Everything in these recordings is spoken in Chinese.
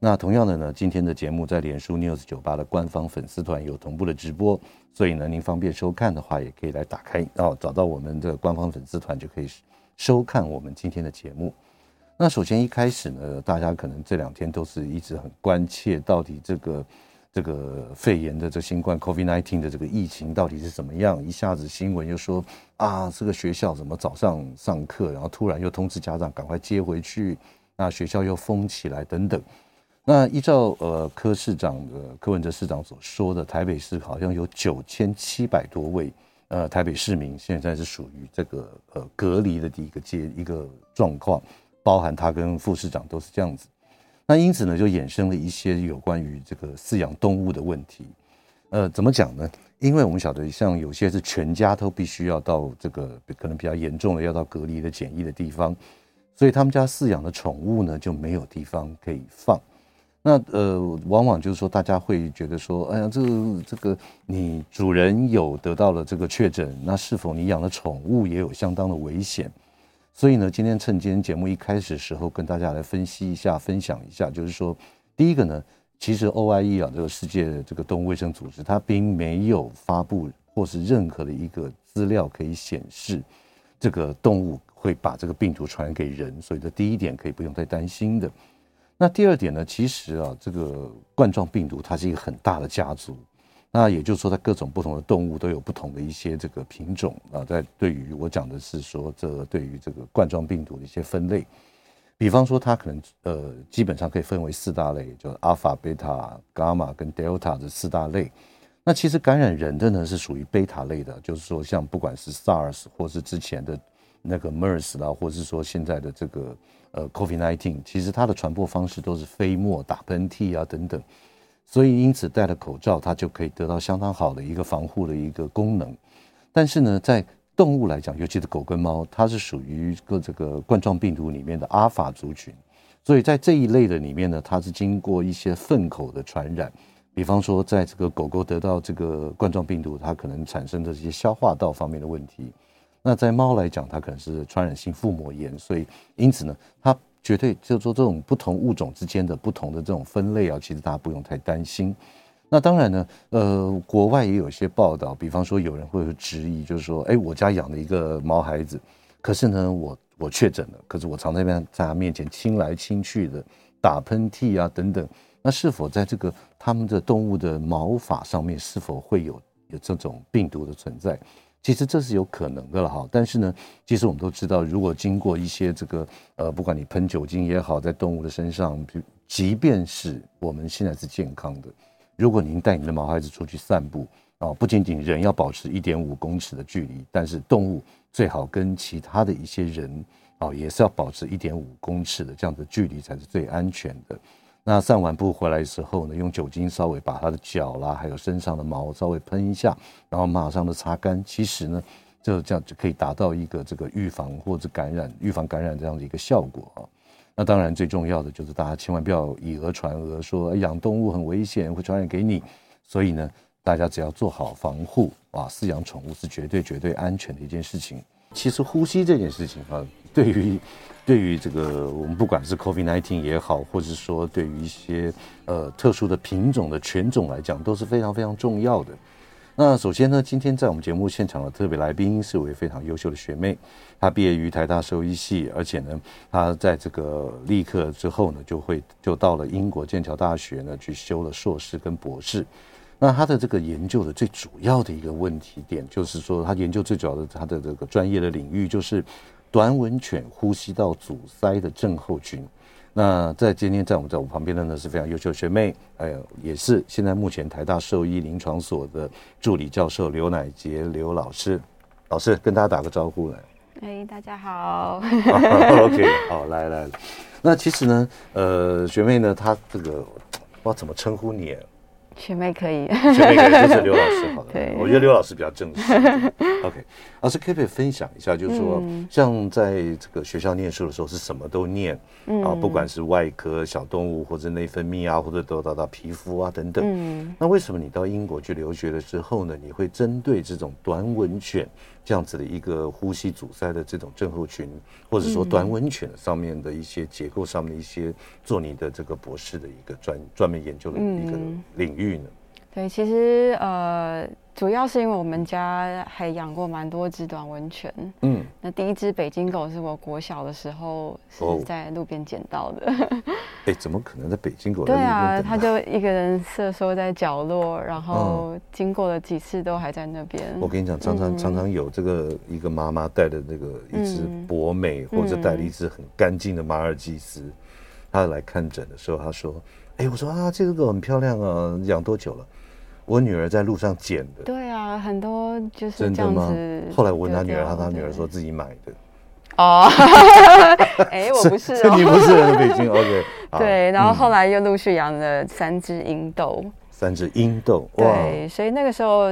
那同样的呢，今天的节目在脸书 News 九八的官方粉丝团有同步的直播，所以呢，您方便收看的话，也可以来打开哦，找到我们的官方粉丝团就可以收看我们今天的节目。那首先一开始呢，大家可能这两天都是一直很关切，到底这个这个肺炎的这新冠 COVID-19 的这个疫情到底是怎么样？一下子新闻又说啊，这个学校怎么早上上课，然后突然又通知家长赶快接回去，那学校又封起来等等。那依照呃柯市长的柯文哲市长所说的，台北市好像有九千七百多位呃台北市民现在是属于这个呃隔离的第一个阶一个状况，包含他跟副市长都是这样子。那因此呢，就衍生了一些有关于这个饲养动物的问题。呃，怎么讲呢？因为我们晓得，像有些是全家都必须要到这个可能比较严重的要到隔离的检疫的地方，所以他们家饲养的宠物呢就没有地方可以放。那呃，往往就是说，大家会觉得说，哎呀，这个这个，你主人有得到了这个确诊，那是否你养的宠物也有相当的危险？所以呢，今天趁今天节目一开始时候，跟大家来分析一下，分享一下，就是说，第一个呢，其实 OIE 啊，这个世界这个动物卫生组织，它并没有发布或是任何的一个资料可以显示这个动物会把这个病毒传染给人，所以这第一点可以不用太担心的。那第二点呢，其实啊，这个冠状病毒它是一个很大的家族，那也就是说，它各种不同的动物都有不同的一些这个品种啊。在对于我讲的是说，这对于这个冠状病毒的一些分类，比方说，它可能呃，基本上可以分为四大类，就是阿法、贝塔、伽马跟德尔塔这四大类。那其实感染人的呢，是属于贝塔类的，就是说，像不管是 SARS 或是之前的那个 MERS 啦，或是说现在的这个。呃，COVID-19 其实它的传播方式都是飞沫、打喷嚏啊等等，所以因此戴了口罩，它就可以得到相当好的一个防护的一个功能。但是呢，在动物来讲，尤其是狗跟猫，它是属于个这个冠状病毒里面的阿法族群，所以在这一类的里面呢，它是经过一些粪口的传染，比方说在这个狗狗得到这个冠状病毒，它可能产生的这些消化道方面的问题。那在猫来讲，它可能是传染性腹膜炎，所以因此呢，它绝对就是说这种不同物种之间的不同的这种分类啊，其实大家不用太担心。那当然呢，呃，国外也有一些报道，比方说有人会质疑，就是说，哎，我家养了一个毛孩子，可是呢，我我确诊了，可是我常在那边在他面前亲来亲去的，打喷嚏啊等等，那是否在这个他们的动物的毛发上面是否会有有这种病毒的存在？其实这是有可能的了哈，但是呢，其实我们都知道，如果经过一些这个呃，不管你喷酒精也好，在动物的身上，即便是我们现在是健康的，如果您带你的毛孩子出去散步啊，不仅仅人要保持一点五公尺的距离，但是动物最好跟其他的一些人啊，也是要保持一点五公尺的这样的距离才是最安全的。那散完步回来的时候呢，用酒精稍微把它的脚啦，还有身上的毛稍微喷一下，然后马上的擦干。其实呢，就这样就可以达到一个这个预防或者感染、预防感染这样的一个效果啊。那当然最重要的就是大家千万不要以讹传讹，说养动物很危险，会传染给你。所以呢，大家只要做好防护啊，饲养宠物是绝对绝对安全的一件事情。其实呼吸这件事情啊，对于对于这个我们不管是 COVID-19 也好，或者说对于一些呃特殊的品种的犬种来讲，都是非常非常重要的。那首先呢，今天在我们节目现场的特别来宾是一位非常优秀的学妹，她毕业于台大兽医系，而且呢，她在这个立刻之后呢，就会就到了英国剑桥大学呢去修了硕士跟博士。那她的这个研究的最主要的一个问题点，就是说她研究最主要的她的这个专业的领域就是。短吻犬呼吸道阻塞的症候群。那在今天在我们在我旁边的呢是非常优秀的学妹，哎呦，也是现在目前台大兽医临床所的助理教授刘乃杰刘老师。老师跟大家打个招呼来。哎，大家好。OK，好，来来来。那其实呢，呃，学妹呢，她这个不知道怎么称呼你。学妹可以，学妹可以，就是刘老师 好了。对，我觉得刘老师比较正式。OK，老师可不可以分享一下，就是说，嗯、像在这个学校念书的时候，是什么都念、嗯、啊，不管是外科、小动物，或者内分泌啊，或者得到到皮肤啊等等。嗯，那为什么你到英国去留学了之后呢？你会针对这种短吻犬这样子的一个呼吸阻塞的这种症候群，或者说短吻犬上面的一些结构上面的一些做你的这个博士的一个专专门研究的一个领域呢？对，其实呃，主要是因为我们家还养过蛮多只短吻犬。嗯，那第一只北京狗是我国小的时候是在路边捡到的。哎、哦，怎么可能在北京狗？对啊，它就一个人瑟缩在角落，然后经过了几次都还在那边。我跟你讲，常常常常有这个一个妈妈带的那个一只博美，或者带了一只很干净的马尔济斯，她来看诊的时候，她说：“哎，我说啊，这个狗很漂亮啊，养多久了？”我女儿在路上捡的。对啊，很多就是这样子。后来我问她女儿，她她女儿说自己买的。哦，哎，我不是哦，你不是北京，OK。对，然后后来又陆续养了三只英斗。三只英斗，对，所以那个时候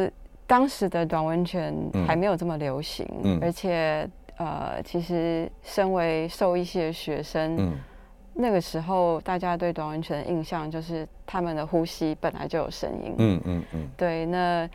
当时的短吻犬还没有这么流行，而且呃，其实身为兽医系的学生。那个时候，大家对短吻犬的印象就是他们的呼吸本来就有声音。嗯嗯嗯。对，那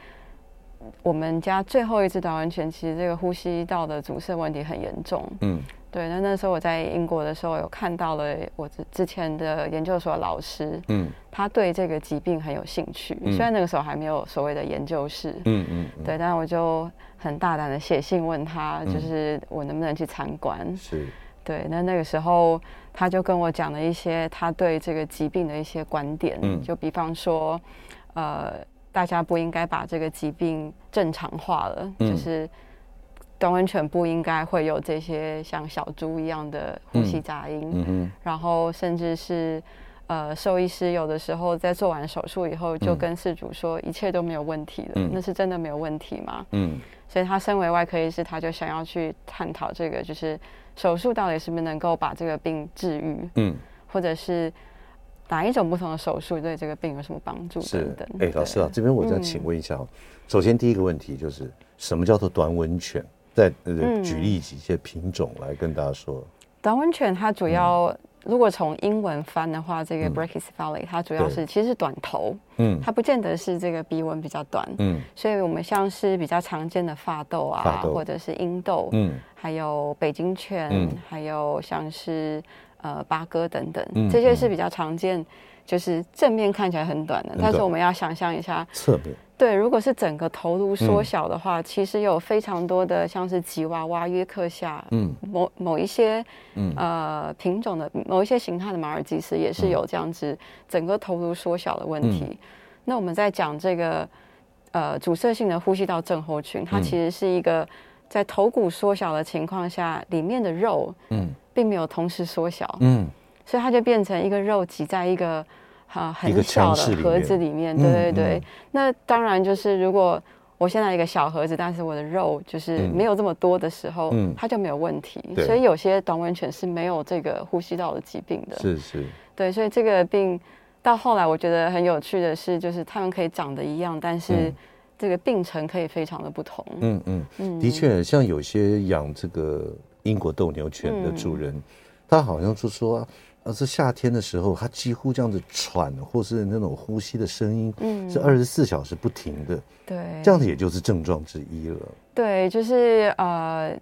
我们家最后一只短吻犬，其实这个呼吸道的阻塞问题很严重。嗯。对，那那时候我在英国的时候，有看到了我之之前的研究所老师。嗯。他对这个疾病很有兴趣，虽然那个时候还没有所谓的研究室。嗯嗯。对，但我就很大胆的写信问他，就是我能不能去参观。是。对，那那个时候他就跟我讲了一些他对这个疾病的一些观点，嗯，就比方说，呃，大家不应该把这个疾病正常化了，嗯，就是短吻犬不应该会有这些像小猪一样的呼吸杂音，嗯嗯，然后甚至是呃，兽医师有的时候在做完手术以后就跟事主说一切都没有问题了，嗯，那是真的没有问题吗？嗯，所以他身为外科医师，他就想要去探讨这个，就是。手术到底是不是能够把这个病治愈？嗯，或者是哪一种不同的手术对这个病有什么帮助等等？哎，老师啊，这边我再请问一下，嗯、首先第一个问题就是什么叫做短吻犬？再呃举例几些品种来跟大家说。嗯、短吻犬它主要。嗯如果从英文翻的话，这个 Brachycephalic 它主要是其实是短头，嗯，它不见得是这个鼻纹比较短，嗯，所以我们像是比较常见的法斗啊，或者是英斗，嗯，还有北京犬，还有像是呃八哥等等，这些是比较常见，就是正面看起来很短的，但是我们要想象一下侧面。对，如果是整个头颅缩小的话，嗯、其实有非常多的像是吉娃娃、约克夏，嗯，某某一些，嗯、呃品种的某一些形态的马尔济斯也是有这样子整个头颅缩小的问题。嗯、那我们在讲这个呃阻塞性的呼吸道症候群，它其实是一个在头骨缩小的情况下，里面的肉嗯。并没有同时缩小，嗯，所以它就变成一个肉挤在一个。啊，很小的盒子里面，对对对。那当然就是，如果我现在一个小盒子，但是我的肉就是没有这么多的时候，它就没有问题。所以有些短吻犬是没有这个呼吸道的疾病的。是是。对，所以这个病到后来，我觉得很有趣的是，就是它们可以长得一样，但是这个病程可以非常的不同。嗯嗯嗯。的确，像有些养这个英国斗牛犬的主人，他好像是说。而是夏天的时候，它几乎这样子喘，或是那种呼吸的声音，嗯，是二十四小时不停的。对，这样子也就是症状之一了。对，就是呃，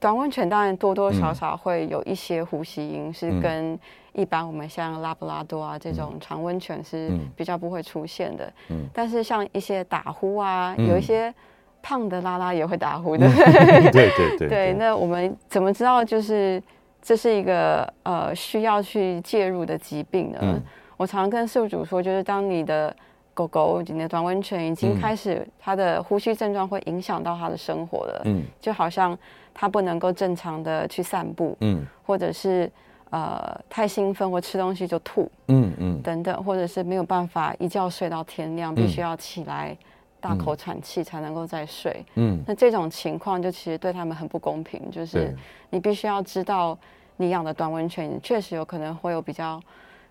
短吻犬当然多多少少会有一些呼吸音，嗯、是跟一般我们像拉布拉多啊这种长温犬是比较不会出现的。嗯，但是像一些打呼啊，嗯、有一些胖的拉拉也会打呼的。嗯、对对对，对。对，那我们怎么知道就是？这是一个呃需要去介入的疾病呢。嗯、我常常跟宿主说，就是当你的狗狗、你的短吻犬已经开始它的呼吸症状会影响到它的生活了，嗯，就好像它不能够正常的去散步，嗯，或者是呃太兴奋或吃东西就吐，嗯嗯，等等，或者是没有办法一觉睡到天亮，必须要起来大口喘气才能够再睡，嗯，那这种情况就其实对他们很不公平，就是你必须要知道。你养的短吻犬确实有可能会有比较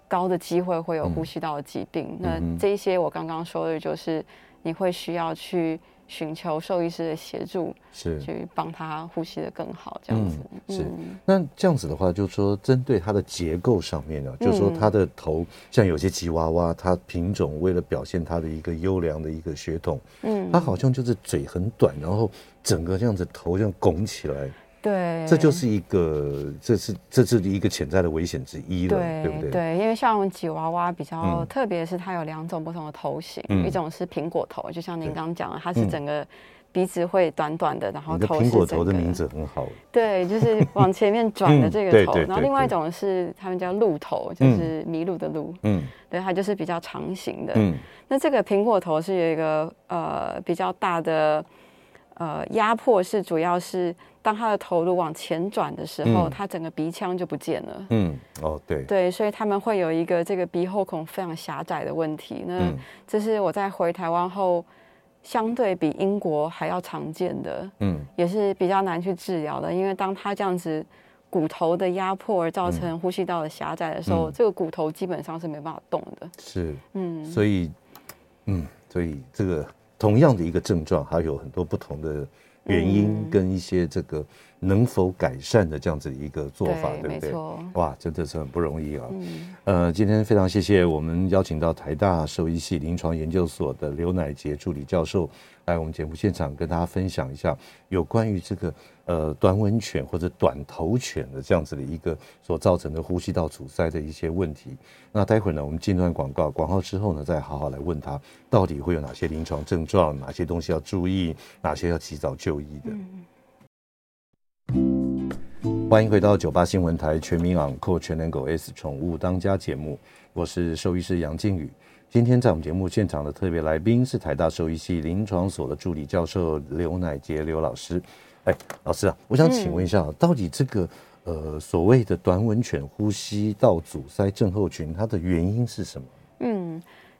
高的机会会有呼吸道的疾病。嗯、那这一些我刚刚说的，就是你会需要去。寻求兽医师的协助，是去帮他呼吸的更好，这样子。嗯、是，那这样子的话，就是说，针对它的结构上面呢，就是说，它的头像有些吉娃娃，它品种为了表现它的一个优良的一个血统，嗯，它好像就是嘴很短，然后整个这样子头这样拱起来。对，这就是一个，这是这是一个潜在的危险之一了，对，对不对？对，因为像吉娃娃比较特别，是它有两种不同的头型，嗯、一种是苹果头，就像您刚刚讲的，它是整个鼻子会短短的，然后头是苹果头的。名字很好，对，就是往前面转的这个头。然后另外一种是他们叫鹿头，就是麋鹿的鹿，嗯，对，它就是比较长形的。嗯，那这个苹果头是有一个呃比较大的呃压迫，是主要是。当他的头颅往前转的时候，他、嗯、整个鼻腔就不见了。嗯，哦，对，对，所以他们会有一个这个鼻后孔非常狭窄的问题。那这是我在回台湾后，相对比英国还要常见的。嗯，也是比较难去治疗的，因为当他这样子骨头的压迫而造成呼吸道的狭窄的时候，嗯、这个骨头基本上是没办法动的。是，嗯，所以，嗯，所以这个同样的一个症状，还有很多不同的。原因跟一些这个能否改善的这样子的一个做法，对，对不对？哇，真的是很不容易啊！嗯、呃，今天非常谢谢我们邀请到台大兽医系临床研究所的刘乃杰助理教授来我们节目现场跟大家分享一下有关于这个呃短吻犬或者短头犬的这样子的一个所造成的呼吸道阻塞的一些问题。那待会儿呢，我们进段广告，广告之后呢，再好好来问他到底会有哪些临床症状，哪些东西要注意，哪些要及早就医的。欢迎回到九八新闻台全民昂狗全能狗 S 宠物当家节目，我是兽医师杨靖宇。今天在我们节目现场的特别来宾是台大兽医系临床所的助理教授刘乃杰刘老师。哎，老师啊，我想请问一下，嗯、到底这个呃所谓的短吻犬呼吸道阻塞症候群，它的原因是什么？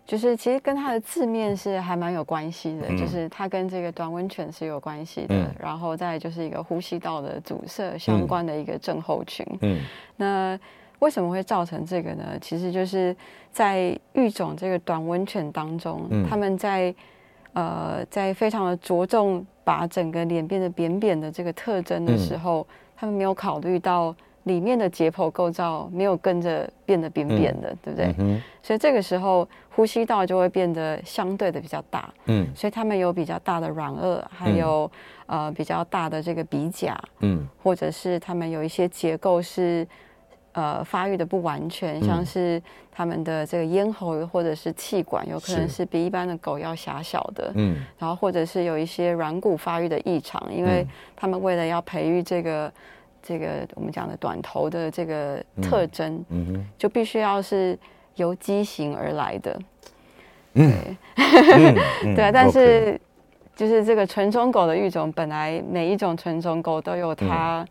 嗯。就是其实跟它的字面是还蛮有关系的，嗯、就是它跟这个短温泉是有关系的，嗯、然后再就是一个呼吸道的阻塞相关的一个症候群。嗯，那为什么会造成这个呢？其实就是在育种这个短温泉当中，嗯、他们在呃在非常的着重把整个脸变得扁扁的这个特征的时候，嗯、他们没有考虑到。里面的解剖构造没有跟着变得扁扁的，嗯、对不对？嗯、所以这个时候呼吸道就会变得相对的比较大。嗯，所以他们有比较大的软腭，还有、嗯、呃比较大的这个鼻甲。嗯，或者是他们有一些结构是呃发育的不完全，嗯、像是他们的这个咽喉或者是气管有可能是比一般的狗要狭小的。嗯，然后或者是有一些软骨发育的异常，因为他们为了要培育这个。这个我们讲的短头的这个特征，嗯嗯、哼就必须要是由畸形而来的，对，对，但是就是这个纯种狗的育种，本来每一种纯种狗都有它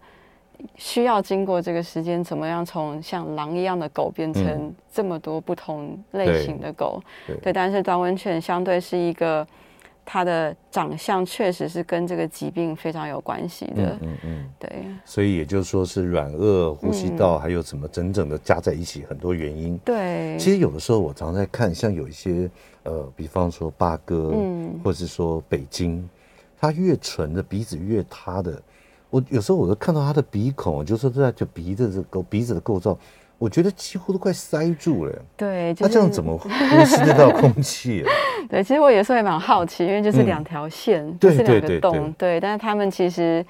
需要经过这个时间，怎么样从像狼一样的狗变成这么多不同类型的狗，对，对，但是短吻犬相对是一个。它的长相确实是跟这个疾病非常有关系的，嗯嗯，对。所以也就是说是软腭、呼吸道，还有什么整整的加在一起，很多原因。对。其实有的时候我常常在看，像有一些呃，比方说八哥，嗯，或者是说北京，他越纯的鼻子越塌的，我有时候我都看到他的鼻孔，就是在就鼻子这个鼻子的构造。我觉得几乎都快塞住了。对，那、就是啊、这样怎么呼吸得到空气、啊？对，其实我有时候也蛮好奇，因为就是两条线，嗯、就是两个洞，对，但是他们其实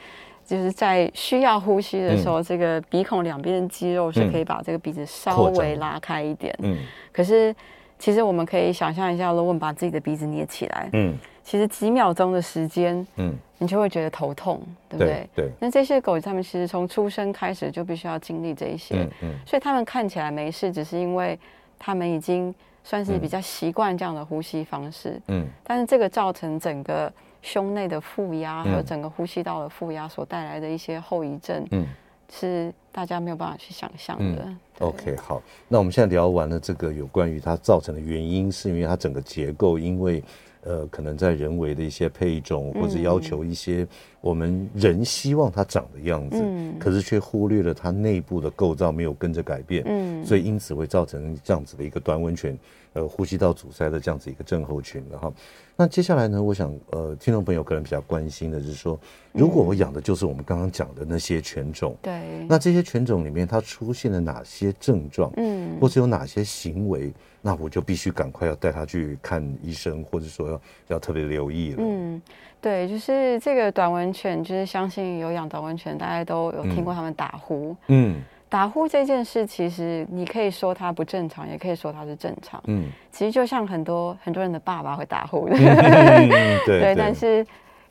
就是在需要呼吸的时候，嗯、这个鼻孔两边的肌肉是可以把这个鼻子稍微拉开一点。嗯，可是其实我们可以想象一下，如果我们把自己的鼻子捏起来，嗯。其实几秒钟的时间，嗯，你就会觉得头痛，对不对？对。那这些狗，它们其实从出生开始就必须要经历这一些，嗯，所以它们看起来没事，只是因为它们已经算是比较习惯这样的呼吸方式，嗯。但是这个造成整个胸内的负压和整个呼吸道的负压所带来的一些后遗症，嗯，是大家没有办法去想象的。OK，好，那我们现在聊完了这个有关于它造成的原因，是因为它整个结构因为。呃，可能在人为的一些配种，或者要求一些我们人希望它长的样子，嗯、可是却忽略了它内部的构造没有跟着改变，嗯，所以因此会造成这样子的一个端温犬呃呼吸道阻塞的这样子一个症候群了哈。那接下来呢，我想呃，听众朋友可能比较关心的就是说，如果我养的就是我们刚刚讲的那些犬种，对、嗯，那这些犬种里面它出现了哪些症状，嗯，或是有哪些行为？那我就必须赶快要带它去看医生，或者说要要特别留意了。嗯，对，就是这个短吻犬，就是相信有养短吻犬，大家都有听过他们打呼。嗯，打呼这件事，其实你可以说它不正常，也可以说它是正常。嗯，其实就像很多很多人的爸爸会打呼的。嗯、对，对，但是。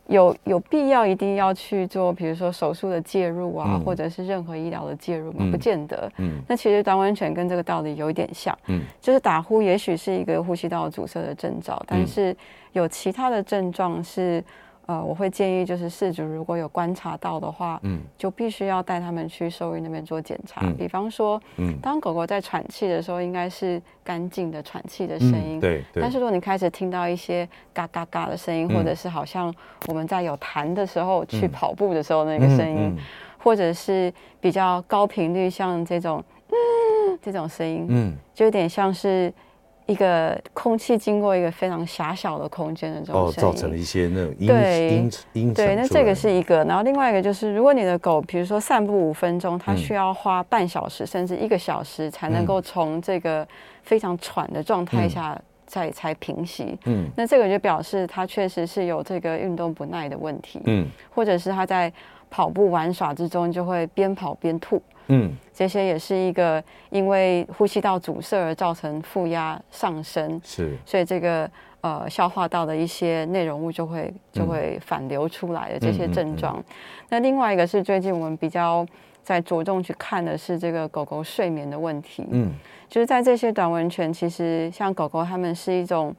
有有必要一定要去做，比如说手术的介入啊，嗯、或者是任何医疗的介入吗？嗯、不见得。嗯，那其实短吻犬跟这个道理有一点像。嗯，就是打呼也许是一个呼吸道阻塞的征兆，但是有其他的症状是。呃，我会建议就是事主如果有观察到的话，嗯，就必须要带他们去兽医那边做检查。嗯、比方说，嗯，当狗狗在喘气的时候，应该是干净的喘气的声音。嗯、对。对。但是如果你开始听到一些嘎嘎嘎的声音，嗯、或者是好像我们在有痰的时候去跑步的时候那个声音，或者是比较高频率像这种嗯 这种声音，嗯，就有点像是。一个空气经过一个非常狭小的空间的这种声音，哦，造成了一些那种音对音音对，那这个是一个。然后另外一个就是，如果你的狗，比如说散步五分钟，它需要花半小时甚至一个小时才能够从这个非常喘的状态下再才平息。嗯，那这个就表示它确实是有这个运动不耐的问题。嗯，或者是它在跑步玩耍之中就会边跑边吐。嗯，这些也是一个因为呼吸道阻塞而造成负压上升，是，所以这个呃消化道的一些内容物就会就会反流出来的这些症状。嗯嗯嗯、那另外一个是最近我们比较在着重去看的是这个狗狗睡眠的问题。嗯，就是在这些短吻犬，其实像狗狗，它们是一种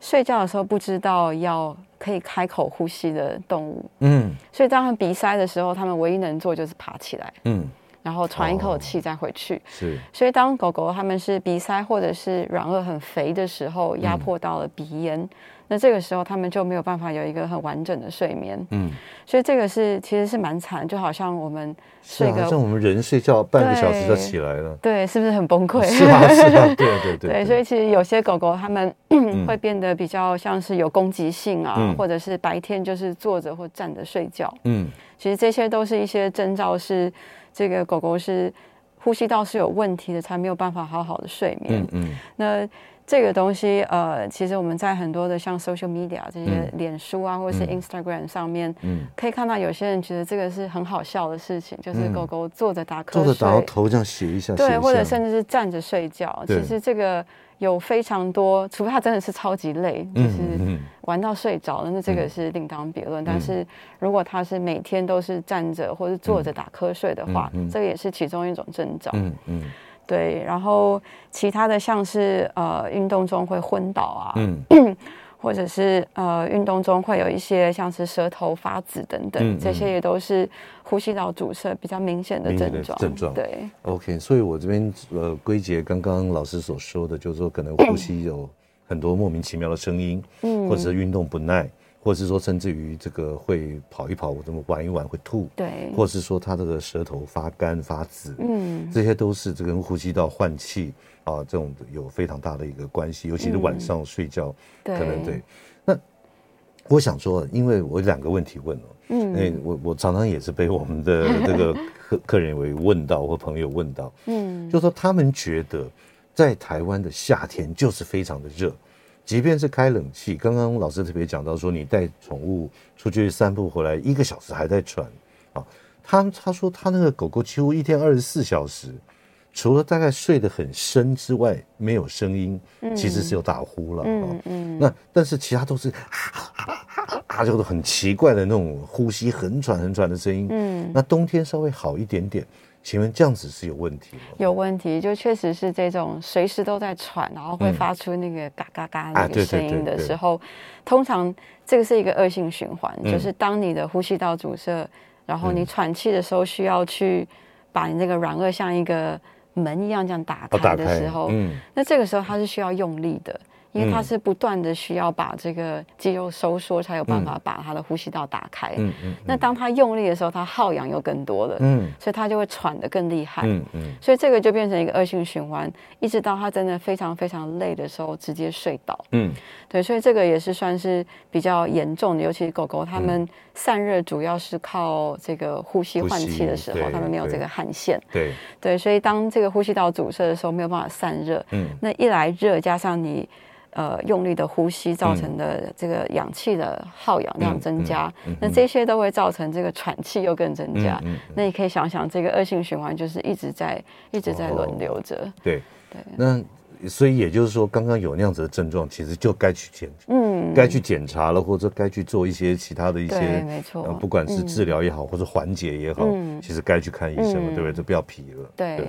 睡觉的时候不知道要可以开口呼吸的动物。嗯，所以当它们鼻塞的时候，它们唯一能做就是爬起来。嗯。然后喘一口气再回去，哦、是。所以当狗狗它们是鼻塞或者是软腭很肥的时候，压迫到了鼻咽，嗯、那这个时候它们就没有办法有一个很完整的睡眠。嗯。所以这个是其实是蛮惨，就好像我们睡个，像我们人睡觉半个小时就起来了，对，对，是不是很崩溃？是啊，是啊，对对对，对。对，所以其实有些狗狗它们会变得比较像是有攻击性啊，嗯、或者是白天就是坐着或站着睡觉。嗯。其实这些都是一些征兆是。这个狗狗是呼吸道是有问题的，才没有办法好好的睡眠。嗯，嗯，那这个东西，呃，其实我们在很多的像 social media 这些脸书啊，嗯、或者是 Instagram 上面，嗯，可以看到有些人觉得这个是很好笑的事情，就是狗狗坐着打瞌睡，坐着打头这样写一下，对，或者甚至是站着睡觉。其实这个。有非常多，除非他真的是超级累，就是玩到睡着了，嗯、那这个是另当别论。嗯、但是如果他是每天都是站着或者坐着打瞌睡的话，这个也是其中一种征兆。嗯嗯，对。然后其他的像是呃运动中会昏倒啊。嗯 或者是呃运动中会有一些像是舌头发紫等等，嗯嗯、这些也都是呼吸道阻塞比较明显的症状。症状对。OK，所以我这边呃归结刚刚老师所说的，就是说可能呼吸有很多莫名其妙的声音，嗯，或者是运动不耐，或者是说甚至于这个会跑一跑，我这么玩一玩会吐，对，或者是说他这个舌头发干发紫，嗯，这些都是这跟呼吸道换气。啊，这种有非常大的一个关系，尤其是晚上睡觉，可能对。那我想说，因为我两个问题问了，嗯，哎，我我常常也是被我们的 这个客客人为问到或朋友问到，嗯，就说他们觉得在台湾的夏天就是非常的热，即便是开冷气，刚刚老师特别讲到说，你带宠物出去散步回来一个小时还在喘，啊，他他说他那个狗狗几乎一天二十四小时。除了大概睡得很深之外，没有声音，其实是有打呼了。嗯嗯。那但是其他都是啊，就是很奇怪的那种呼吸，很喘很喘的声音。嗯。那冬天稍微好一点点，请问这样子是有问题吗？有问题，就确实是这种随时都在喘，然后会发出那个嘎嘎嘎那个声音的时候，通常这个是一个恶性循环，就是当你的呼吸道阻塞，然后你喘气的时候需要去把你那个软腭像一个门一样这样打开的时候，哦、嗯，那这个时候它是需要用力的，因为它是不断的需要把这个肌肉收缩，才有办法把它的呼吸道打开。嗯嗯。那当它用力的时候，它耗氧又更多了。嗯。所以它就会喘得更厉害。嗯嗯。所以这个就变成一个恶性循环，一直到它真的非常非常累的时候，直接睡倒。嗯。对，所以这个也是算是比较严重的，尤其是狗狗，它们散热主要是靠这个呼吸换气的时候，它们没有这个汗腺。对。对，所以当这个呼吸道阻塞的时候，没有办法散热。嗯。那一来热，加上你。呃，用力的呼吸造成的这个氧气的耗氧量增加，嗯嗯嗯、那这些都会造成这个喘气又更增加。那你可以想想，这个恶性循环就是一直在一直在轮流着。哦、对对。那所以也就是说，刚刚有那样子的症状，其实就该去检，嗯，该去检查了，或者该去做一些其他的一些，没错、呃，不管是治疗也好，嗯、或者缓解也好，嗯、其实该去看医生了，嗯、对不对？就不要皮了。对。对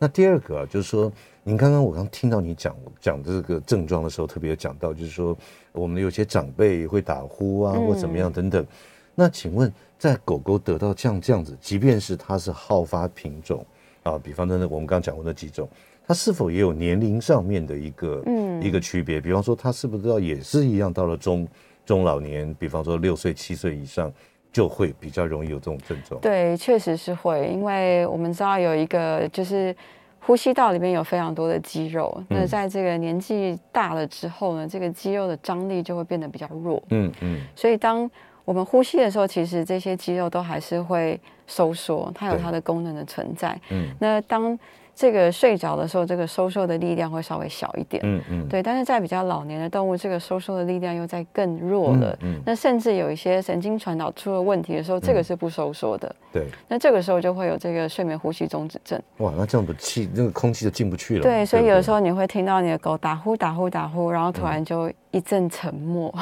那第二个啊，就是说，您刚刚我刚听到你讲讲这个症状的时候，特别有讲到，就是说，我们有些长辈会打呼啊，或怎么样等等。嗯、那请问，在狗狗得到这样这样子，即便是它是好发品种啊，比方说那我们刚刚讲过那几种，它是否也有年龄上面的一个、嗯、一个区别？比方说，它是不是也是一样，到了中中老年，比方说六岁七岁以上，就会比较容易有这种症状。对，确实是会，因为我们知道有一个就是呼吸道里面有非常多的肌肉，嗯、那在这个年纪大了之后呢，这个肌肉的张力就会变得比较弱。嗯嗯。嗯，所以当我们呼吸的时候，其实这些肌肉都还是会收缩，它有它的功能的存在。嗯。那当这个睡着的时候，这个收缩的力量会稍微小一点，嗯嗯，对。但是在比较老年的动物，这个收缩的力量又在更弱了，嗯。那甚至有一些神经传导出了问题的时候，这个是不收缩的，对。那这个时候就会有这个睡眠呼吸中止症。哇，那这样的气，那个空气就进不去了。对，所以有的时候你会听到你的狗打呼打呼打呼，然后突然就一阵沉默，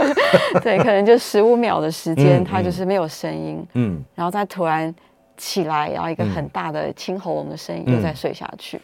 对，可能就十五秒的时间，它就是没有声音，嗯，然后再突然。起来，然后一个很大的清喉咙的声音，又再睡下去。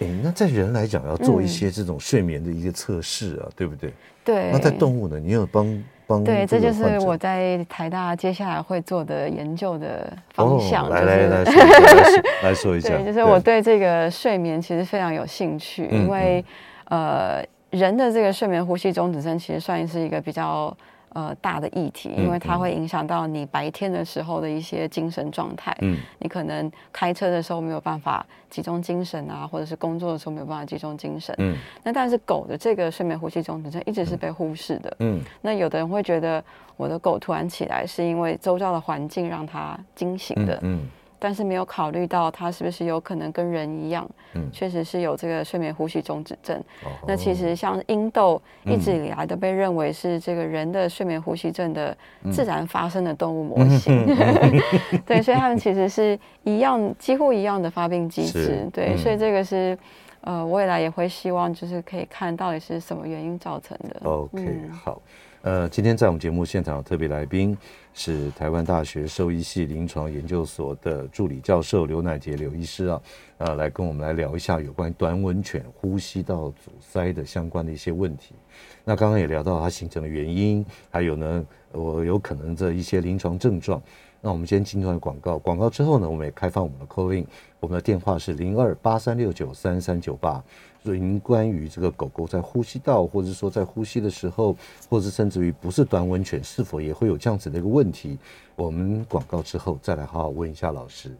哎、嗯，那在人来讲，要做一些这种睡眠的一些测试啊，嗯、对不对？对。那在动物呢？你有帮帮？对，这就是我在台大接下来会做的研究的方向。哦、来来来 说来说，一下。对，就是我对这个睡眠其实非常有兴趣，因为、嗯、呃，人的这个睡眠呼吸中止症其实算是一个比较。呃，大的议题，因为它会影响到你白天的时候的一些精神状态。嗯，你可能开车的时候没有办法集中精神啊，或者是工作的时候没有办法集中精神。嗯，那但是狗的这个睡眠呼吸中止症一直是被忽视的。嗯，那有的人会觉得我的狗突然起来是因为周遭的环境让它惊醒的。嗯。嗯但是没有考虑到它是不是有可能跟人一样，嗯，确实是有这个睡眠呼吸中止症。哦、那其实像鹰斗一直以来都被认为是这个人的睡眠呼吸症的自然发生的动物模型。对，所以他们其实是一样，几乎一样的发病机制。是对，嗯、所以这个是呃，未来也会希望就是可以看到底是什么原因造成的。OK，、嗯、好。呃，今天在我们节目现场有特别来宾是台湾大学兽医系临床研究所的助理教授刘乃杰刘医师啊，呃，来跟我们来聊一下有关短吻犬呼吸道阻塞的相关的一些问题。那刚刚也聊到它形成的原因，还有呢，我有可能的一些临床症状。那我们先进段广告，广告之后呢，我们也开放我们的 call in，我们的电话是零二八三六九三三九八。所以您关于这个狗狗在呼吸道，或者说在呼吸的时候，或者甚至于不是短吻犬，是否也会有这样子的一个问题？我们广告之后再来好好问一下老师。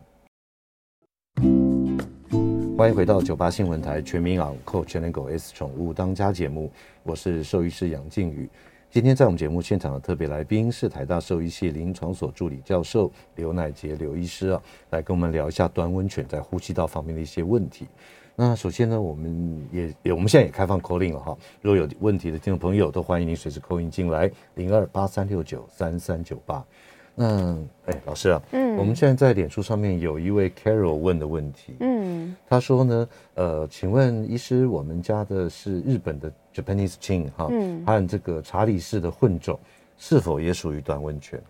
欢迎回到九八新闻台全民昂狗全能狗 S 宠物当家节目，我是兽医师杨靖宇。今天在我们节目现场的特别来宾是台大兽医系临床所助理教授刘乃杰刘医师啊，来跟我们聊一下短吻犬在呼吸道方面的一些问题。那首先呢，我们也也我们现在也开放 call in 了哈，如果有问题的听众朋友，都欢迎您随时 call in 进来，零二八三六九三三九八。那哎，老师啊，嗯，我们现在在脸书上面有一位 Carol 问的问题，嗯，他说呢，呃，请问医师，我们家的是日本的 Japanese Chin 哈，嗯，还有这个查理士的混种，是否也属于短吻犬？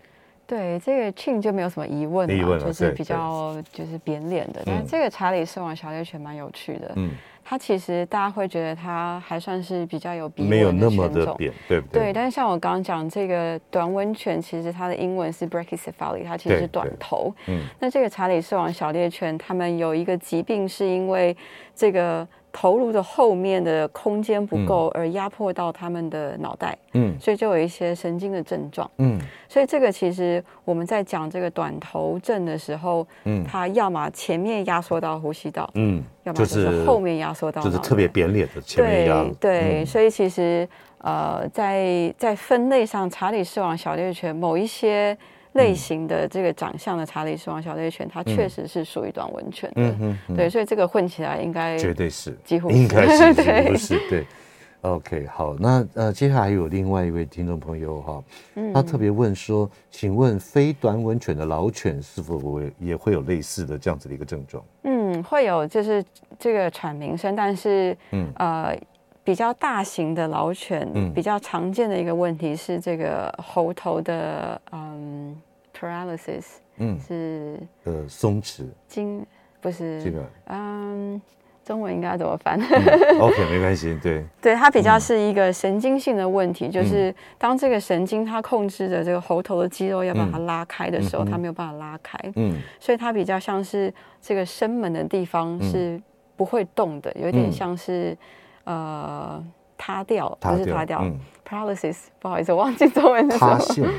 对这个 Chin 就没有什么疑问了，就是比较就是扁脸的。但是这个查理士王小猎犬蛮有趣的，嗯，它其实大家会觉得它还算是比较有鼻没有那么的扁，对不对？对，但是像我刚刚讲这个短吻犬，其实它的英文是 Brachycephaly，它其实是短头。嗯，那这个查理士王小猎犬，他们有一个疾病，是因为这个头颅的后面的空间不够，而压迫到他们的脑袋，嗯，所以就有一些神经的症状，嗯，所以这个其实我们在讲这个短头症的时候，嗯，它要么前面压缩到呼吸道，嗯，要么就是后面压缩到，就是特别扁脸的前面对，所以其实呃，在在分类上，查理士王小猎犬某一些。类型的这个长相的查理斯王小猎犬，它确实是属于短吻犬的，嗯嗯，对，所以这个混起来应该绝对是，几乎应该是，几乎是对。OK，好，那呃，接下来还有另外一位听众朋友哈，他特别问说，请问非短吻犬的老犬是否会也会有类似的这样子的一个症状？嗯，会有，就是这个喘鸣声，但是嗯。呃，比较大型的老犬，嗯，比较常见的一个问题是这个喉头的嗯。paralysis，嗯，是呃松弛，筋不是这个，嗯，中文应该怎么翻？嗯，OK，没关系，对，对，它比较是一个神经性的问题，嗯，就是当这个神经它控制着这个喉头的肌肉要把它拉开的时候，嗯，它没有办法拉开，嗯，所以它比较像是这个声门的地方是不会动的，有点像是，嗯，呃塌掉，不是塌掉，嗯，paralysis，不好意思，我忘记中文是什么。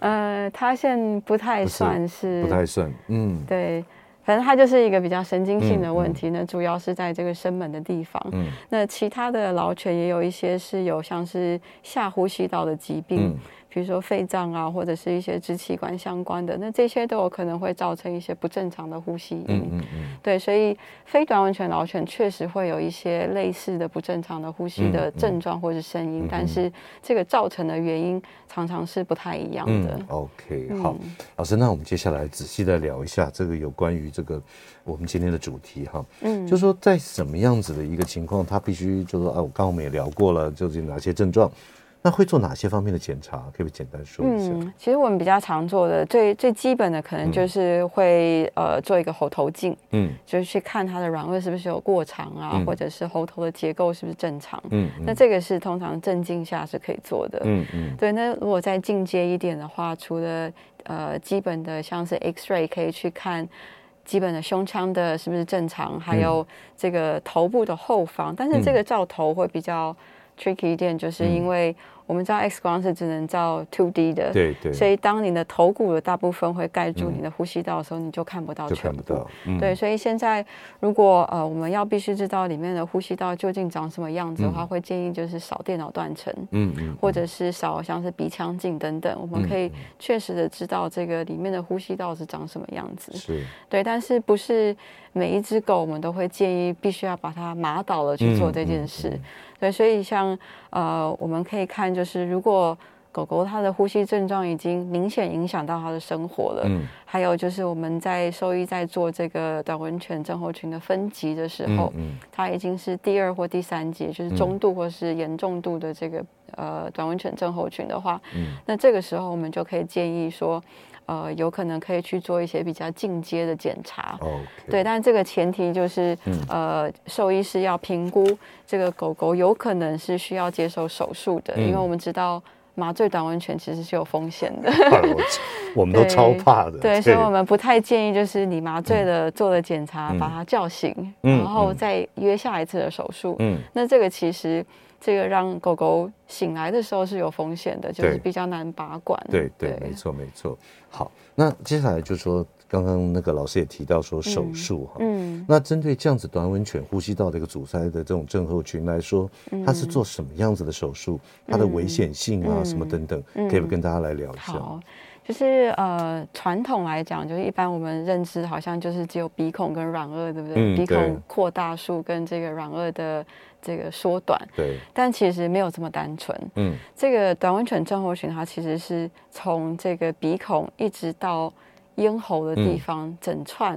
呃，塌陷不太算是，是，不太算，嗯，对，反正它就是一个比较神经性的问题呢，主要是在这个生门的地方。嗯，那其他的老犬也有一些是有像是下呼吸道的疾病。嗯比如说肺脏啊，或者是一些支气管相关的，那这些都有可能会造成一些不正常的呼吸音。嗯嗯嗯。对，所以非短吻犬老犬确实会有一些类似的不正常的呼吸的症状或是声音，嗯嗯、但是这个造成的原因常常是不太一样的。嗯、OK，好，嗯、老师，那我们接下来仔细的聊一下这个有关于这个我们今天的主题哈。嗯。就是说在什么样子的一个情况，它必须就是说啊，我刚刚我们也聊过了，就是哪些症状。那会做哪些方面的检查？可以简单说一下？嗯，其实我们比较常做的最最基本的，可能就是会、嗯、呃做一个喉头镜，嗯，就是去看它的软腭是不是有过长啊，嗯、或者是喉头的结构是不是正常。嗯，嗯，那这个是通常镇静下是可以做的。嗯嗯，对。那如果再进阶一点的话，除了呃基本的像是 X-ray 可以去看基本的胸腔的是不是正常，还有这个头部的后方，但是这个照头会比较。Tricky 一点，就是因为我们知道 X 光是只能照 two D 的，对对，所以当你的头骨的大部分会盖住你的呼吸道的时候，你就看不到全部。对，所以现在如果呃我们要必须知道里面的呼吸道究竟长什么样子的话，会建议就是扫电脑断层，嗯嗯，或者是扫像是鼻腔镜等等，我们可以确实的知道这个里面的呼吸道是长什么样子。是，对，但是不是每一只狗我们都会建议必须要把它麻倒了去做这件事。对，所以像呃，我们可以看，就是如果狗狗它的呼吸症状已经明显影响到它的生活了，嗯，还有就是我们在兽医在做这个短吻犬症候群的分级的时候，嗯，嗯，它已经是第二或第三级，就是中度或是严重度的这个呃短吻犬症候群的话，嗯，那这个时候我们就可以建议说。呃，有可能可以去做一些比较进阶的检查.对，但这个前提就是，嗯、呃，兽医师要评估这个狗狗有可能是需要接受手术的，嗯、因为我们知道麻醉短吻犬其实是有风险的，我们都超怕的，对，对，所以我们不太建议就是你麻醉了做了检查，嗯、把它叫醒，嗯、然后再约下一次的手术，嗯，那这个其实。这个让狗狗醒来的时候是有风险的，就是比较难把管。对对，对，没错没错。好，那接下来就是说，刚刚那个老师也提到说手术哈，嗯，那针对这样子短吻犬呼吸道的一个阻塞的这种症候群来说，它是做什么样子的手术？它的危险性啊，什么等等，可以不可以跟大家来聊一下？好，就是呃，传统来讲，就是一般我们认知好像就是只有鼻孔跟软腭，对不对？鼻孔扩大术跟这个软腭的。这个缩短，对，但其实没有这么单纯。嗯，这个短吻犬症候群，它其实是从这个鼻孔一直到咽喉的地方，嗯、整串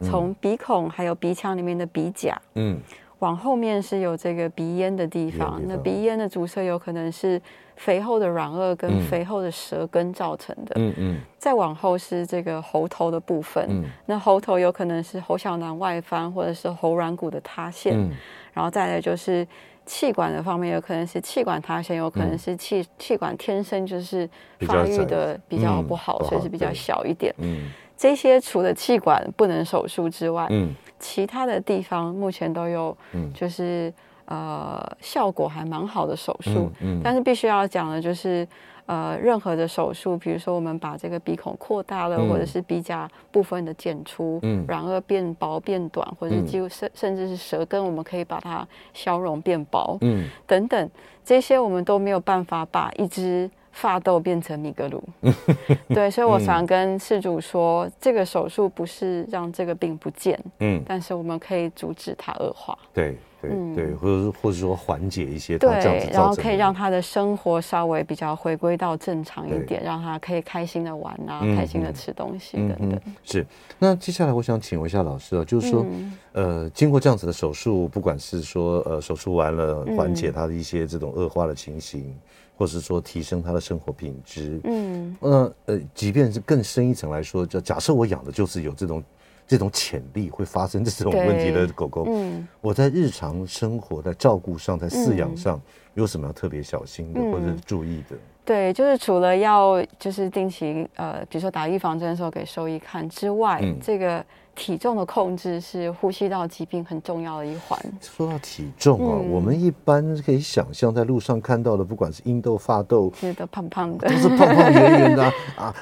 从鼻孔还有鼻腔里面的鼻甲，嗯，往后面是有这个鼻咽的地方。那鼻咽的阻塞有可能是肥厚的软腭跟肥厚的舌根造成的。嗯嗯，再往后是这个喉头的部分。嗯，那喉头有可能是喉小囊外翻或者是喉软骨的塌陷。嗯。然后再来就是气管的方面，有可能是气管塌陷，有可能是气气管天生就是发育的比较不好，所以是比较小一点。嗯，这些除了气管不能手术之外，嗯，其他的地方目前都有，就是、嗯、呃效果还蛮好的手术，嗯嗯、但是必须要讲的就是。呃，任何的手术，比如说我们把这个鼻孔扩大了，嗯、或者是鼻甲部分的剪除，嗯，然后变薄变短，或者是几乎甚甚至是舌根，我们可以把它消融变薄，嗯，等等，这些我们都没有办法把一只发豆变成米格鲁，对，所以我常跟事主说，嗯、这个手术不是让这个病不见，嗯，但是我们可以阻止它恶化，对。对对，或者或者说缓解一些他这样子，然后可以让他的生活稍微比较回归到正常一点，对。让他可以开心的玩啊，嗯、开心的吃东西等等。是，那接下来我想请问一下老师啊，就是说，嗯、呃，经过这样子的手术，不管是说呃手术完了缓解他的一些这种恶化的情形，嗯、或是说提升他的生活品质，嗯，那呃，即便是更深一层来说，就假设我养的就是有这种。这种潜力会发生这种问题的狗狗，嗯，我在日常生活在照顾上，在饲养上，有什么要特别小心的或者注意的？对，就是除了要就是定期呃，比如说打预防针的时候给兽医看之外，这个。体重的控制是呼吸道疾病很重要的一环。说到体重啊，嗯、我们一般可以想象，在路上看到的，不管是英斗、法斗，是的，胖胖的，都是胖胖圆圆的啊，啊，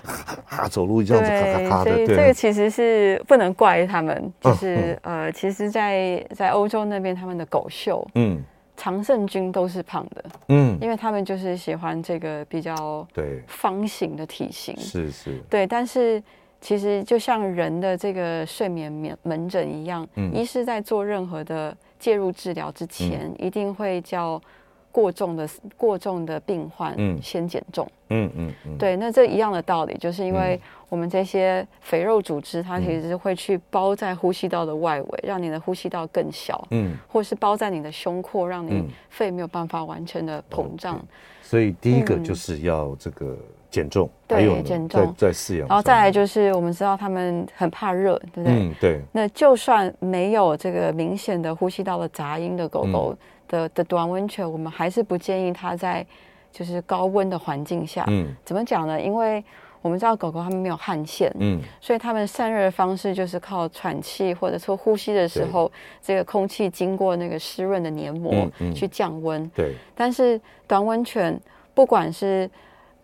啊，走路这样子咔咔咔的。对，这个其实是不能怪他们，就是、嗯、呃，其实在，在在欧洲那边，他们的狗秀，嗯，常胜军都是胖的，嗯，因为他们就是喜欢这个比较对。方形的体型，是是，对，但是。其实就像人的这个睡眠门门诊一样，嗯，医师在做任何的介入治疗之前，嗯、一定会叫过重的过重的病患先减重，嗯嗯，嗯。对，那这一样的道理，就是因为我们这些肥肉组织，它其实是会去包在呼吸道的外围，让你的呼吸道更小，嗯，或是包在你的胸廓，让你肺没有办法完全的膨胀。所以第一个就是要这个。嗯减重，对，减重，在饲养，然后再来就是我们知道他们很怕热，对不对？嗯，对。那就算没有这个明显的呼吸道的杂音的狗狗的的短温泉，我们还是不建议它在就是高温的环境下。嗯，怎么讲呢？因为我们知道狗狗它们没有汗腺，嗯，所以它们散热的方式就是靠喘气或者说呼吸的时候，这个空气经过那个湿润的黏膜去降温。对。但是短温泉不管是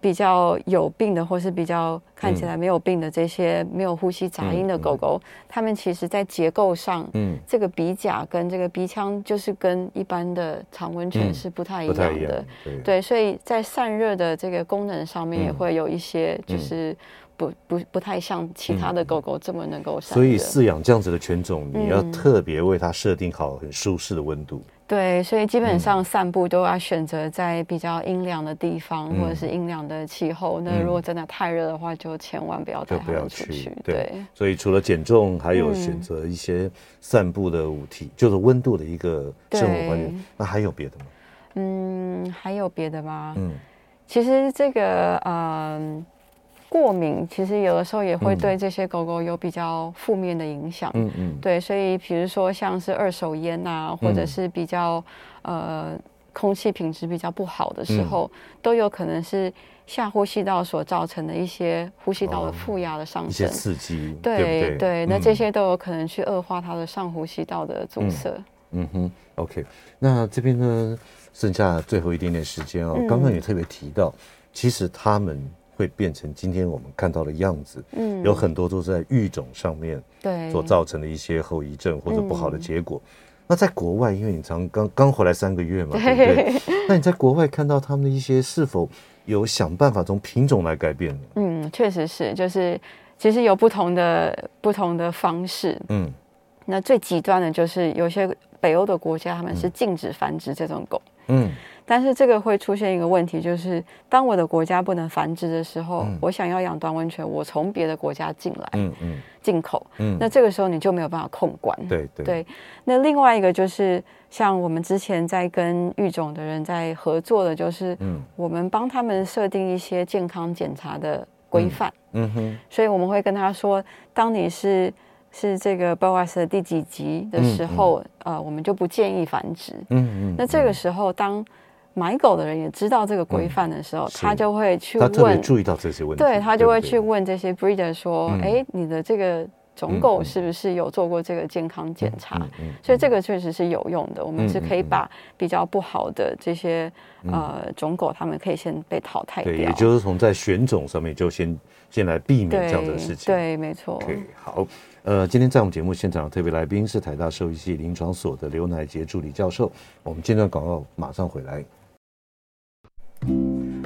比较有病的，或是比较看起来没有病的这些没有呼吸杂音的狗狗，它们其实在结构上，嗯，这个鼻甲跟这个鼻腔就是跟一般的常温犬是不太一样的，嗯、对，对，所以在散热的这个功能上面也会有一些，就是不不不太像其他的狗狗这么能够散热。所以饲养这样子的犬种，你要特别为它设定好很舒适的温度。对，所以基本上散步都要选择在比较阴凉的地方，嗯、或者是阴凉的气候。那如果真的太热的话，就千万不要带不要出去。对，对，所以除了减重，还有选择一些散步的物体，嗯、就是温度的一个生活环境。那还有别的吗？嗯，还有别的吗？嗯，其实这个，嗯、呃。过敏其实有的时候也会对这些狗狗有比较负面的影响。嗯嗯。对，所以比如说像是二手烟啊，或者是比较呃空气品质比较不好的时候，都有可能是下呼吸道所造成的一些呼吸道的负压的上升。一些刺激。对对，那这些都有可能去恶化它的上呼吸道的阻塞。嗯哼，OK。那这边呢，剩下最后一点点时间哦，刚刚也特别提到，其实他们。会变成今天我们看到的样子，嗯，有很多都是在育种上面对所造成的一些后遗症或者不好的结果。那在国外，因为你常刚刚回来三个月嘛，对不对？那你在国外看到他们的一些是否有想办法从品种来改变呢？嗯，确实是，就是其实有不同的不同的方式。嗯，那最极端的就是有些北欧的国家，他们是禁止繁殖这种狗。嗯。但是这个会出现一个问题，就是当我的国家不能繁殖的时候，嗯、我想要养短吻犬，我从别的国家进来，嗯嗯，进口，嗯，那这个时候你就没有办法控管，对对。对。那另外一个就是像我们之前在跟育种的人在合作的，就是嗯，我们帮他们设定一些健康检查的规范，嗯，嗯哼，所以我们会跟他说，当你是是这个 BOAS 的第几集的时候，嗯嗯、呃，我们就不建议繁殖，嗯嗯。嗯，那这个时候当买狗的人也知道这个规范的时候，嗯、他就会去问，他特别注意到这些问题，对，他就会去问这些 breeder 说：“哎、嗯，你的这个种狗是不是有做过这个健康检查，所以这个确实是有用的。我们是可以把比较不好的这些、嗯、呃种狗，他们可以先被淘汰掉。对，也就是从在选种上面就先先来避免这样的事情。对，对没错。OK，好。呃，今天在我们节目现场的特别来宾是台大兽医系临床所的刘乃杰助理教授。我们间段广告马上回来。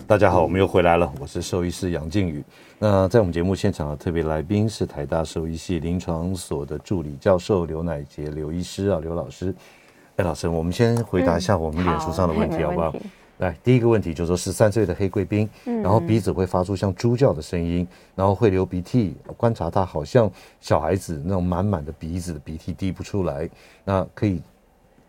大家好，我们又回来了，我是兽医师杨靖宇。那在我们节目现场的特别来宾是台大兽医系临床所的助理教授刘乃杰刘医师啊，刘老师。哎，老师，我们先回答一下我们脸书上的问题，嗯、好，好不好？来，第一个问题就是说，十三岁的黑贵宾，嗯、然后鼻子会发出像猪叫的声音，然后会流鼻涕，观察他好像小孩子那种满满的鼻子，鼻涕滴不出来，那可以，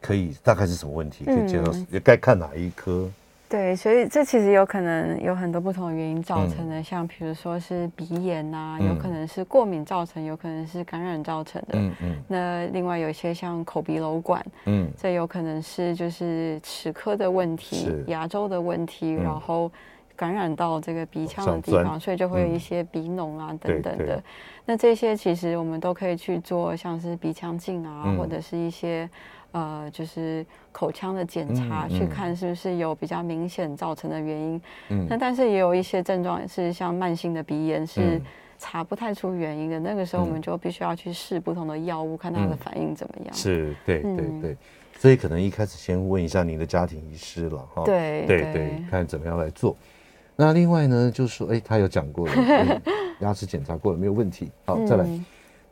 可以大概是什么问题？可以介绍，嗯、该看哪一科？对，所以这其实有可能有很多不同的原因造成的，嗯、像比如说是鼻炎啊，嗯、有可能是过敏造成，有可能是感染造成的。嗯嗯。嗯那另外有一些像口鼻瘘管，嗯，这有可能是就是齿科的问题、牙周的问题，嗯、然后感染到这个鼻腔的地方，所以就会有一些鼻脓啊、嗯、等等的。那这些其实我们都可以去做，像是鼻腔镜啊，嗯、或者是一些。呃，就是口腔的检查，去看是不是有比较明显造成的原因。嗯，那但是也有一些症状是像慢性的鼻炎，是查不太出原因的。那个时候我们就必须要去试不同的药物，看它的反应怎么样。是，对对对。所以可能一开始先问一下您的家庭医师了哈。对对对，看怎么样来做。那另外呢，就是说，哎，他有讲过了，牙齿检查过了没有问题。好，再来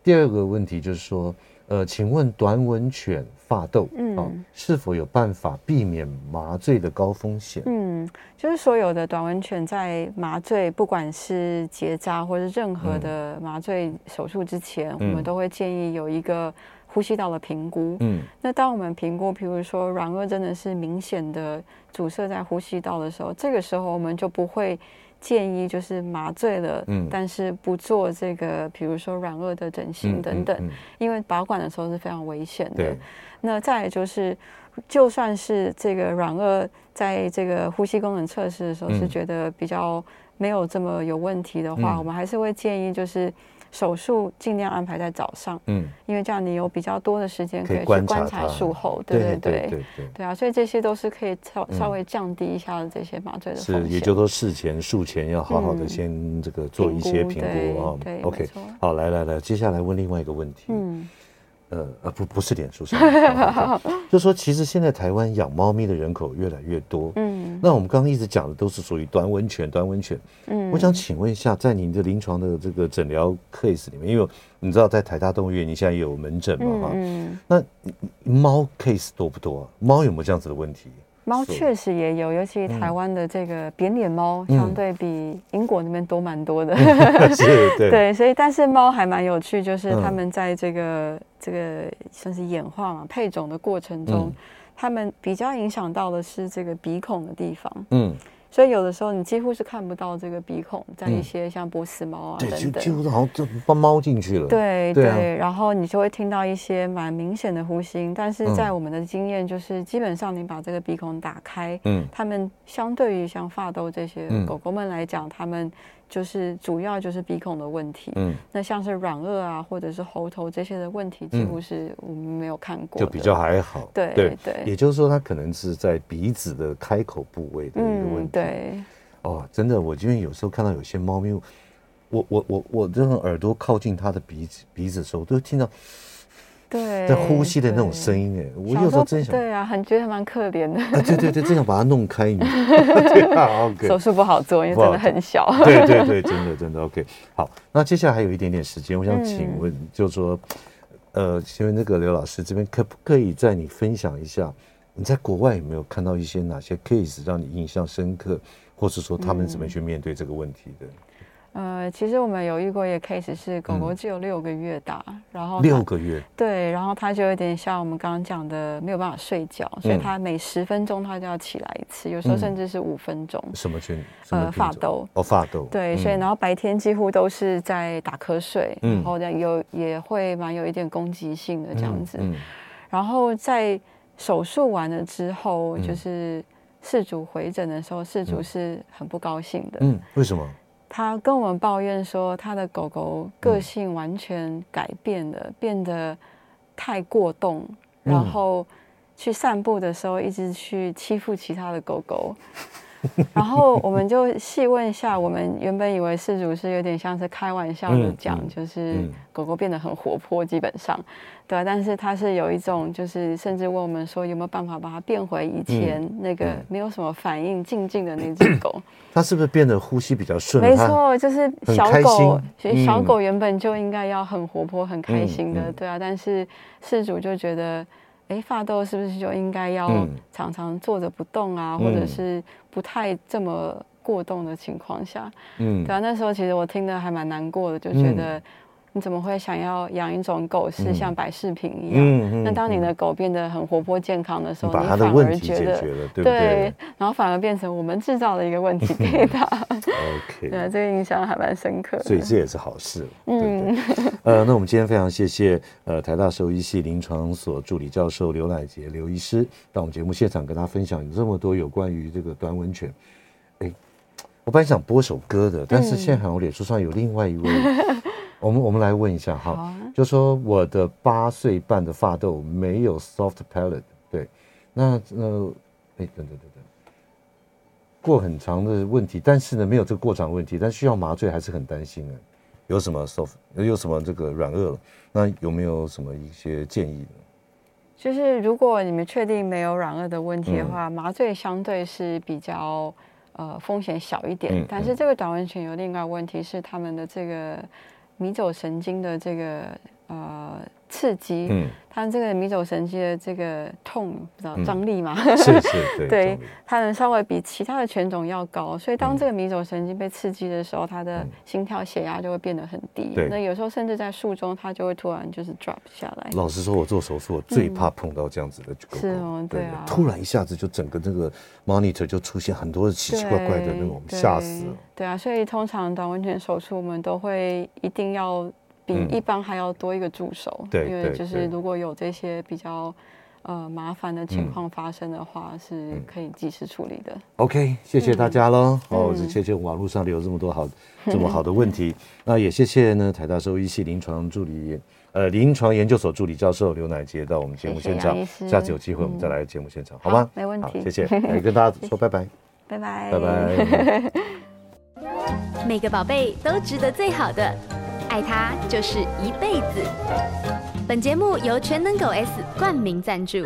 第二个问题就是说。呃，请问短吻犬发痘，嗯、啊，是否有办法避免麻醉的高风险？嗯，就是所有的短吻犬在麻醉，不管是结扎或者任何的麻醉手术之前，嗯、我们都会建议有一个呼吸道的评估。嗯，那当我们评估，比如说软腭真的是明显的阻塞在呼吸道的时候，这个时候我们就不会。建议就是麻醉了，嗯，但是不做这个，比如说软腭的整形等等，嗯嗯嗯、因为拔管的时候是非常危险的。对那再来就是，就算是这个软腭在这个呼吸功能测试的时候是觉得比较没有这么有问题的话，嗯、我们还是会建议就是。手术尽量安排在早上，嗯，因为这样你有比较多的时间可以去观察术后，对对对对对啊，所以这些都是可以稍稍微降低一下这些麻醉的风险。是，也就是说事前术前要好好的先这个做一些评估啊。对，OK，好，来来来，接下来问另外一个问题，嗯。呃呃不不是脸书上，就说其实现在台湾养猫咪的人口越来越多，嗯，那我们刚刚一直讲的都是属于短温犬，短温犬，嗯，我想请问一下，在您的临床的这个诊疗 case 里面，因为你知道在台大动物医院你现在有门诊嘛，哈，嗯，那猫 case 多不多？猫有没有这样子的问题？猫确实也有，尤其台湾的这个扁脸猫，相对比英国那边多蛮多的。是，对，对，所以但是猫还蛮有趣，就是它们在这个这个算是演化嘛，配种的过程中，它们比较影响到的是这个鼻孔的地方。嗯。所以有的时候你几乎是看不到这个鼻孔，在一些像波斯猫啊等等，几乎都好像就放猫进去了。对对，然后你就会听到一些蛮明显的呼吸，但是在我们的经验就是，基本上你把这个鼻孔打开，嗯，它们相对于像发兜这些狗狗们来讲，它们。就是主要就是鼻孔的问题，嗯，那像是软腭啊，或者是喉头这些的问题，几乎是我们没有看过，就比较还好，对对。对，也就是说，它可能是在鼻子的开口部位的一个问题，对，哦，真的，我因为有时候看到有些猫咪，我我我我这种耳朵靠近它的鼻子鼻子的时候，都听到。对，在呼吸的那种声音，哎，我有时候真想，对啊，很觉得蛮可怜的。啊，对对对，真想把它弄开。手术不好做，因为真的很小。对对对，真的真的 OK。好，那接下来还有一点点时间，我想请问，就是说，呃，请问那个刘老师这边可不可以在你分享一下，你在国外有没有看到一些哪些 case 让你印象深刻，或是说他们怎么去面对这个问题的？呃，其实我们有遇过一个 case，是狗狗只有六个月大，嗯、然后六个月，对，然后它就有点像我们刚刚讲的，没有办法睡觉，所以它每十分钟它就要起来一次，有时候甚至是五分钟。什么菌？呃，发抖。哦，发抖。对，所以然后白天几乎都是在打瞌睡，嗯、然后有也会蛮有一点攻击性的这样子。嗯嗯、然后在手术完了之后，嗯、就是事主回诊的时候，事主是很不高兴的。嗯，为什么？他跟我们抱怨说，他的狗狗个性完全改变了，嗯、变得太过动，然后去散步的时候一直去欺负其他的狗狗。然后我们就细问一下，我们原本以为事主是有点像是开玩笑的讲，嗯、就是狗狗变得很活泼，基本上，对，但是它是有一种，就是甚至问我们说有没有办法把它变回以前那个没有什么反应、静静的那只狗。它是不是变得呼吸比较顺？没错，就是小狗，其实小狗原本就应该要很活泼、很开心的，对啊，但是事主就觉得。哎，发痘是不是就应该要常常坐着不动啊，嗯、或者是不太这么过动的情况下？嗯，对啊，那时候其实我听得还蛮难过的，就觉得。你怎么会想要养一种狗是像摆饰品一样？嗯嗯、那当你的狗变得很活泼健康的时候，你，你反而觉得对，对，然后反而变成我们制造了一个问题给他。OK，对，这个印象还蛮深刻的。所以这也是好事。嗯，呃，那我们今天非常谢谢呃台大兽医系临床所助理教授刘乃杰刘医师到我们节目现场跟大家分享有这么多有关于这个短吻犬。哎，我本来想播首歌的，但是现在好像脸书上有另外一位。我们我们来问一下哈，啊、就说我的八岁半的发豆没有 soft palate，对，那呃，哎，等等等等，过很长的问题，但是呢没有这个过长问题，但需要麻醉还是很担心的。有什么 soft 有什么这个软腭？那有没有什么一些建议呢？就是如果你们确定没有软腭的问题的话，嗯、麻醉相对是比较呃风险小一点，嗯、但是这个短吻犬有另外问题是他们的这个。迷走神经的这个呃刺激，嗯，它这个迷走神经的这个痛，不知道张力嘛？嗯、是是，对，它能稍微比其他的犬种要高，所以当这个迷走神经被刺激的时候，它的心跳、血压就会变得很低。对、嗯，那有时候甚至在术中，它就会突然就是 drop 下来。老实说，我做手术，我最怕碰到这样子的狗狗。是哦，对啊，突然一下子就整个这个 monitor 就出现很多奇奇怪怪的那种，吓死了。对啊，所以通常短吻犬手术，我们都会一定要比一般还要多一个助手，因为就是如果有这些比较呃麻烦的情况发生的话，嗯、是可以及时处理的。OK，谢谢大家喽。嗯、哦，谢谢网络上留这么多好 这么好的问题。那也谢谢呢台大兽医系临床助理呃临床研究所助理教授刘乃杰到我们节目现场。谢谢下次有机会我们再来节目现场，嗯、好吗？没问题。谢谢，来跟大家说 拜拜。拜拜。拜拜。每个宝贝都值得最好的，爱它就是一辈子。本节目由全能狗 S 冠名赞助。